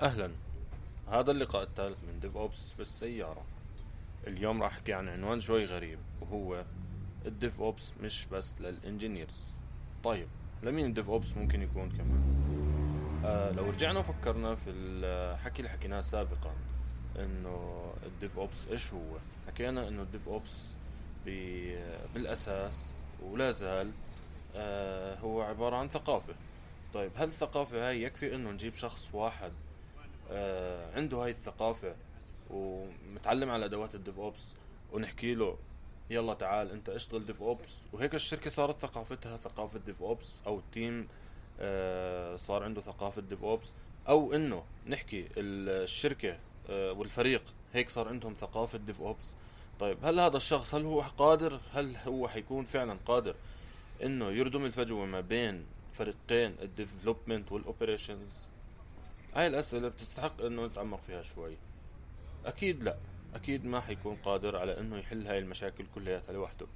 أهلا. هذا اللقاء الثالث من DevOps في السيارة اليوم راح أحكي عن عنوان شوي غريب وهو ال DevOps مش بس لل engineers. طيب لمين ال DevOps ممكن يكون كمان؟ آه لو رجعنا وفكرنا في الحكي اللي حكيناه سابقا إنه ال DevOps إيش هو؟ حكينا إنه ال DevOps بالأساس ولا زال آه هو عبارة عن ثقافة. طيب هل الثقافة هاي يكفي إنه نجيب شخص واحد عنده هاي الثقافة ومتعلم على أدوات ال DevOps ونحكي له يلا تعال أنت اشتغل DevOps. وهيك الشركة صارت ثقافتها ثقافة DevOps أو ال team آه صار عنده ثقافة DevOps. أو إنه نحكي الشركة آه والفريق هيك صار عندهم ثقافة DevOps. طيب هل هذا الشخص هل هو قادر؟ هل هو حيكون فعلا قادر إنه يردم الفجوة ما بين فريقين ال development وال operations هاي الأسئلة بتستحق إنه نتعمق فيها شوي. أكيد لا. أكيد ما حيكون قادر على إنه يحل هاي المشاكل كلياتها لوحده.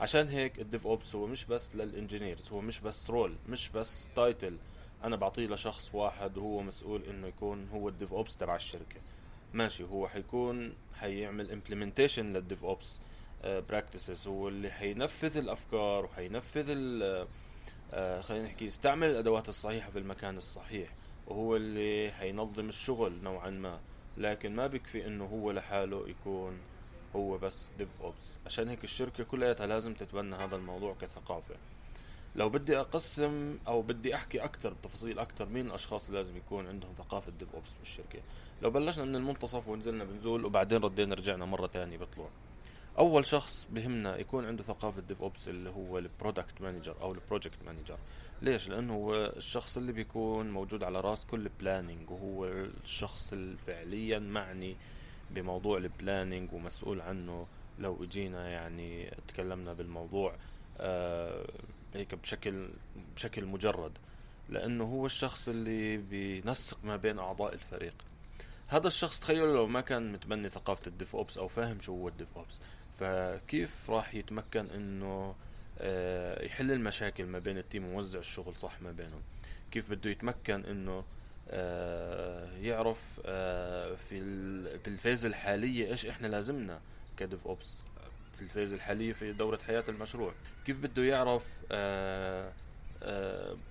عشان هيك ال DevOps هو مش بس لل engineers هو مش بس role مش بس title. أنا بعطيه لشخص واحد وهو مسؤول إنه يكون هو ال DevOps تبع الشركة. ماشي هو حيكون حيعمل implementation لل DevOps practices هو اللي حينفذ الأفكار وحينفذ آه، خلينا نحكي يستعمل الأدوات الصحيحة في المكان الصحيح. وهو اللي حينظم الشغل نوعا ما. لكن ما بكفي إنه هو لحاله يكون هو بس DevOps عشان هيك الشركة كلها لازم تتبنى هذا الموضوع كثقافة. لو بدي أقسم أو بدي أحكي أكثر بتفاصيل أكثر مين الأشخاص اللي لازم يكون عندهم ثقافة DevOps بالشركة. لو بلشنا من المنتصف ونزلنا بنزول وبعدين ردينا رجعنا مرة ثانية بطلوع. أول شخص بهمنا يكون عنده ثقافة DevOps اللي هو ال product manager أو ال project manager. ليش؟ لأنه هو الشخص اللي بيكون موجود على رأس كل planning وهو الشخص اللي فعليا معني بموضوع ال planning ومسؤول عنه. لو إجينا يعني تكلمنا بالموضوع آه هيك بشكل بشكل مجرد. لأنه هو الشخص اللي بينسق ما بين أعضاء الفريق. هذا الشخص تخيلوا لو ما كان متبني ثقافة ال DevOps أو فاهم شو هو ال DevOps فكيف راح يتمكن إنه يحل المشاكل ما بين ال team ويوزع الشغل صح ما بينهم. كيف بده يتمكن إنه آه، يعرف آه، في بال phase الحالية إيش إحنا لازمنا ك DevOps؟ في ال phase الحالية في دورة حياة المشروع. كيف بده يعرف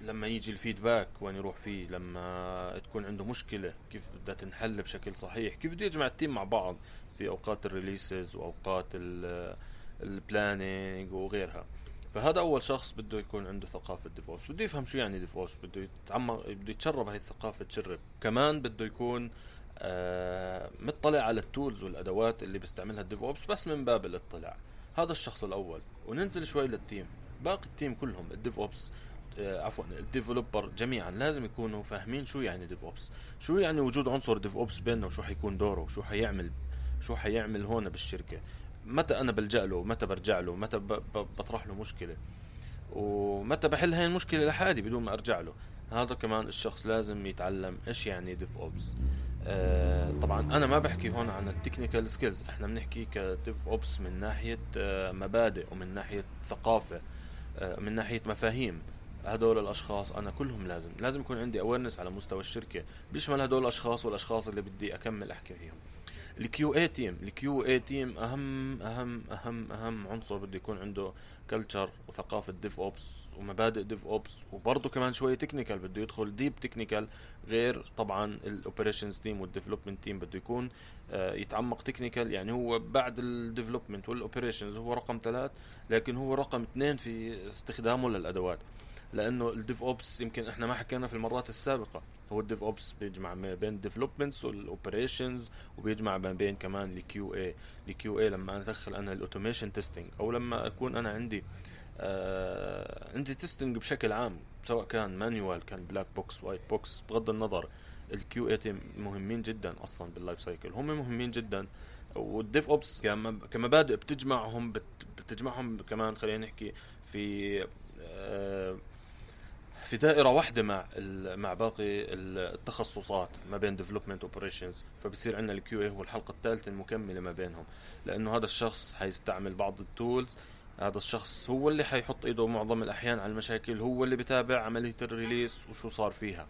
لما يجي ال feedback وين يروح فيه لما تكون عنده مشكلة كيف بدها تنحل بشكل صحيح. كيف بده يجمع ال team مع بعض في أوقات ال releases وأوقات ال planning وغيرها. فهذا أول شخص بده يكون عنده ثقافة DevOps بده يفهم شو يعني DevOps بده يتعمق بده يتشرب هاي الثقافة تشرب. كمان بده يكون آه مطلع على ال tools والأدوات اللي بيستعملها ال DevOps بس من باب الاطلاع. هذا الشخص الأول. وننزل شوي لل team باقي ال team كلهم ال DevOps آه عفوا ال developer جميعا لازم يكونوا فاهمين شو يعني DevOps شو يعني وجود عنصر DevOps بيننا وشو حيكون دوره وشو حيعمل شو حيعمل هون بالشركة. متى أنا بلجأ له؟ متى برجع له؟ متى بطرح له مشكلة؟ ومتى بحل هاي المشكلة؟ لحالي بدون ما أرجع له. هذا كمان الشخص لازم يتعلم إيش يعني DevOps آه طبعا أنا ما بحكي هون عن ال technical skills إحنا بنحكي ك DevOps من ناحية آه مبادئ ومن ناحية ثقافة آه من ناحية مفاهيم. هدول الأشخاص أنا كلهم لازم لازم يكون عندي awareness على مستوى الشركة. بيشمل هدول الأشخاص والأشخاص اللي بدي أكمل أحكي فيهم. ال QA team ال QA team أهم أهم أهم أهم عنصر بده يكون عنده culture وثقافة DevOps ومبادئ DevOps وبرضه كمان شوية technical بده يدخل deep technical غير طبعا ال operations team وال development team بده يكون آه، يتعمق technical يعني هو بعد ال development وال operations هو رقم ثلاث لكن هو رقم اثنين في استخدامه للأدوات. لأنه ال DevOps يمكن إحنا ما حكينا في المرات السابقة. هو ال DevOps بيجمع ما بين ال developments وال operations وبيجمع ما بين كمان ال QA ال QA لما أدخل أنا ال automation testing أو لما أكون أنا عندي آه عندي testing بشكل عام سواء كان manual كان black box white box بغض النظر. ال QA مهمين جدا أصلا بال life cycle هم مهمين جدا. وال DevOps كمبادئ بتجمعهم بتجمعهم كمان خلينا نحكي في آه في دائرة واحدة مع مع باقي التخصصات ما بين development operations فبصير عندنا ال QA هو الحلقة الثالثة المكملة ما بينهم لأنه هذا الشخص حيستعمل بعض ال tools هذا الشخص هو اللي حيحط إيده معظم الأحيان على المشاكل هو اللي بتابع عملية ال release وشو صار فيها.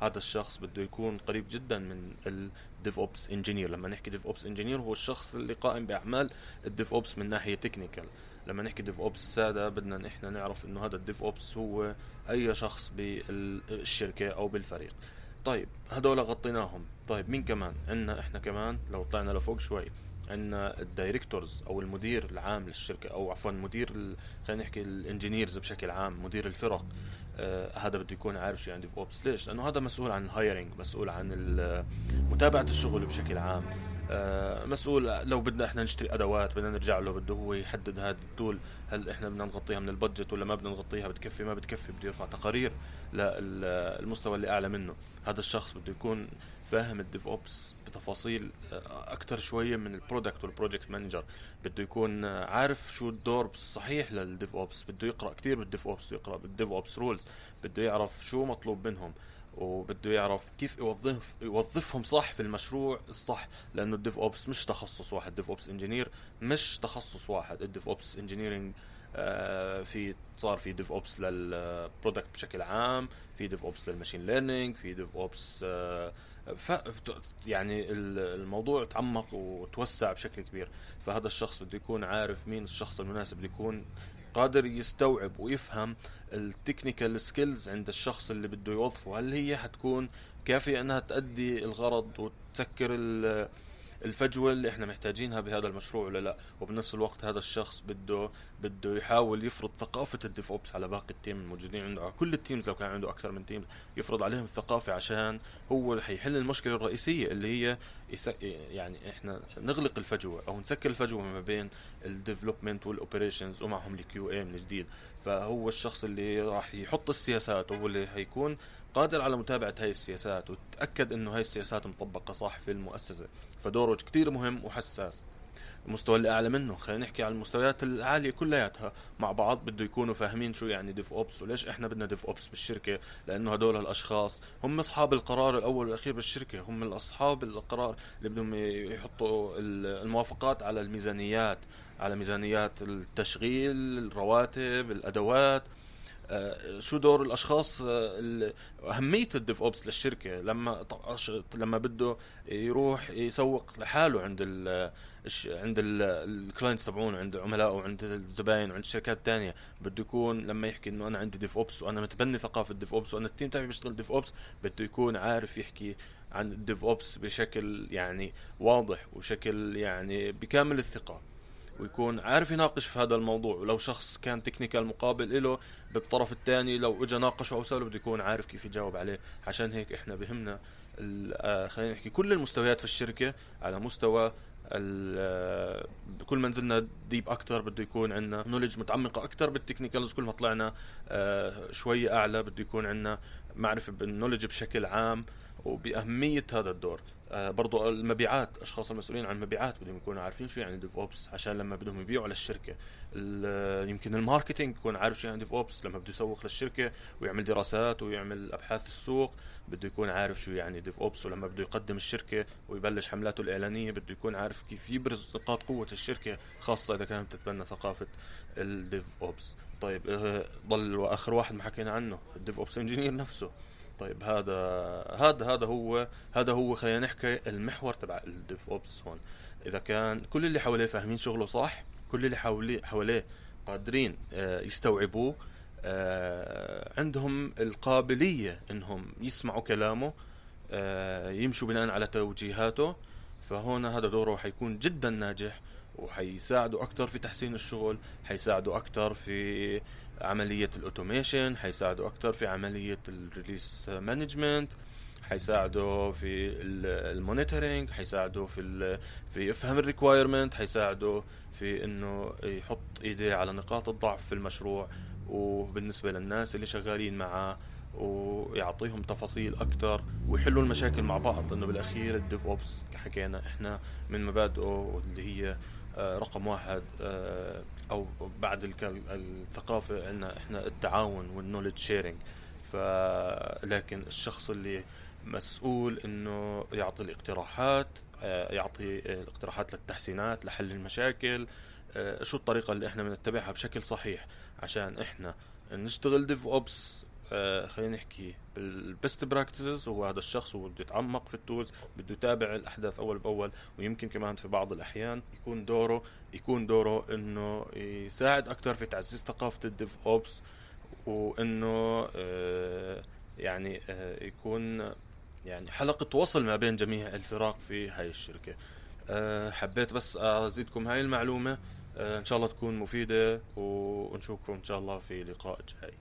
هذا الشخص بده يكون قريب جدا من ال DevOps engineer لما نحكي DevOps engineer هو الشخص اللي قائم بأعمال ال DevOps من ناحية technical لما نحكي DevOps سادة بدنا إحنا نعرف إنه هذا ال DevOps هو أي شخص بالشركة أو بالفريق. طيب هدول غطيناهم. طيب مين كمان؟ عندنا إحنا كمان لو طلعنا لفوق شوي عندنا ال directors أو المدير العام للشركة أو عفوا مدير خلينا نحكي ال engineers بشكل عام مدير الفرق. آه هذا بده يكون عارف شو يعني DevOps ليش؟ لأنه هذا مسؤول عن ال hiring مسؤول عن متابعة الشغل بشكل عام. مسؤول لو بدنا إحنا نشتري أدوات بدنا نرجع له بده هو يحدد هذه ال tool هل إحنا بدنا نغطيها من ال budget ولا ما بدنا نغطيها بتكفي ما بتكفي بده يرفع تقارير للمستوى اللي أعلى منه. هذا الشخص بده يكون فاهم ال DevOps بتفاصيل آه، أكثر شوية من ال product وال project manager. بده يكون عارف شو الدور الصحيح لل DevOps بده يقرأ كثير بال DevOps يقرأ بال DevOps roles بده يعرف شو مطلوب منهم. وبده يعرف كيف يوظف يوظفهم صح في المشروع الصح لأنه ال DevOps مش تخصص واحد DevOps engineer مش تخصص واحد. ال DevOps engineering في صار في DevOps لل product بشكل عام في DevOps لل machine learning في DevOps ف يعني الموضوع تعمق وتوسع بشكل كبير. فهذا الشخص بده يكون عارف مين الشخص المناسب اللي يكون قادر يستوعب ويفهم ال technical skills عند الشخص اللي بده يوظفه. هل هي حتكون كافية إنها تأدي الغرض وتسكر الفجوة اللي إحنا محتاجينها بهذا المشروع ولا لا؟ وبنفس الوقت هذا الشخص بده بده يحاول يفرض ثقافة ال DevOps على باقي ال team الموجودين عنده كل ال teams لو كان عنده أكثر من team يفرض عليهم الثقافة عشان هو حيحل المشكلة الرئيسية اللي هي يعني إحنا نغلق الفجوة أو نسكر الفجوة ما بين ال development وال operations ومعهم ال QA من جديد. فهو الشخص اللي راح يحط السياسات وهو اللي حيكون قادر على متابعة هاي السياسات وتأكد إنه هاي السياسات مطبقة صح في المؤسسة فدوره كتير مهم وحساس. المستوى اللي أعلى منه خلينا نحكي على المستويات العالية كلياتها. مع بعض بده يكونوا فاهمين شو يعني DevOps وليش إحنا بدنا DevOps بالشركة؟ لأنه هدول الأشخاص هم أصحاب القرار الأول والأخير بالشركة. هم اصحاب القرار اللي بدهم يحطوا الموافقات على الميزانيات على ميزانيات التشغيل الرواتب الأدوات. شو دور الأشخاص آه، أهمية ال DevOps للشركة لما لما بده يروح يسوق لحاله عند ال عند ال clients تبعونه عند عملائه وعند الزباين وعند الشركات الثانية بده يكون لما يحكي إنه أنا عندي DevOps وأنا متبني ثقافة DevOps وأنا ال team تبعي بيشتغل DevOps بده يكون عارف يحكي عن ال DevOps بشكل يعني واضح وشكل يعني بكامل الثقة. ويكون عارف يناقش في هذا الموضوع. ولو شخص كان technical مقابل له بالطرف الثاني لو اجى ناقشه أو سأله بده يكون عارف كيف يجاوب عليه. عشان هيك إحنا بهمنا آه، خلينا نحكي كل المستويات في الشركة على مستوى آه، كل ما نزلنا deep أكثر بده يكون عندنا knowledge متعمقة أكثر بال technicals كل ما طلعنا آه، شوي أعلى بده يكون عندنا معرفة بال knowledge بشكل عام. وبأهمية هذا الدور برضو المبيعات أشخاص المسؤولين عن المبيعات بدهم يكونوا عارفين شو يعني DevOps عشان لما بدهم يبيعوا للشركة. يمكن ال marketing يكون عارف شو يعني DevOps لما بده يسوق للشركة ويعمل دراسات ويعمل أبحاث السوق بده يكون عارف شو يعني DevOps ولما بده يقدم الشركة ويبلش حملاته الإعلانية بده يكون عارف كيف يبرز نقاط قوة الشركة خاصة إذا كانت تتبنى ثقافة ال DevOps طيب آه، ضل واخر واحد ما حكينا عنه ال DevOps engineer نفسه. طيب هذا هذا هذا هو هذا هو خلينا نحكي المحور تبع ال DevOps هون. إذا كان كل اللي حواليه فاهمين شغله صح كل اللي حواليه حواليه قادرين آه، يستوعبوه آه، عندهم القابلية إنهم يسمعوا كلامه آه، يمشوا بناء على توجيهاته. فهون هذا دوره حيكون جدا ناجح. وحيساعدوا أكثر في تحسين الشغل حيساعدوا أكثر في عملية ال automation حيساعدوا أكثر في عملية ال release management حيساعدوا في ال monitoring حيساعدوا في في يفهم ال requirement حيساعدوا في إنه يحط إيديه على نقاط الضعف في المشروع. وبالنسبة للناس اللي شغالين معاه ويعطيهم تفاصيل أكثر ويحلوا المشاكل مع بعض. لأنه بالأخير ال DevOps حكينا إحنا من مبادئه اللي هي رقم واحد آه، أو بعد الثقافة عندنا إحنا التعاون وال knowledge sharing فلكن الشخص اللي مسؤول إنه يعطي الاقتراحات آه، يعطي الاقتراحات للتحسينات لحل المشاكل شو الطريقة اللي إحنا بنتبعها بشكل صحيح؟ عشان إحنا نشتغل DevOps آه خلينا نحكي بال best practices هو هذا الشخص هو بده يتعمق في ال tools بده يتابع الأحداث أول بأول ويمكن كمان في بعض الأحيان يكون دوره يكون دوره إنه يساعد أكثر في تعزيز ثقافة ال DevOps وإنه آه يعني آه يكون يعني حلقة وصل ما بين جميع الفرق في هاي الشركة. حبيت بس أزيدكم هاي المعلومة. إن شاء الله تكون مفيدة ونشوفكم إن شاء الله في لقاء جاي.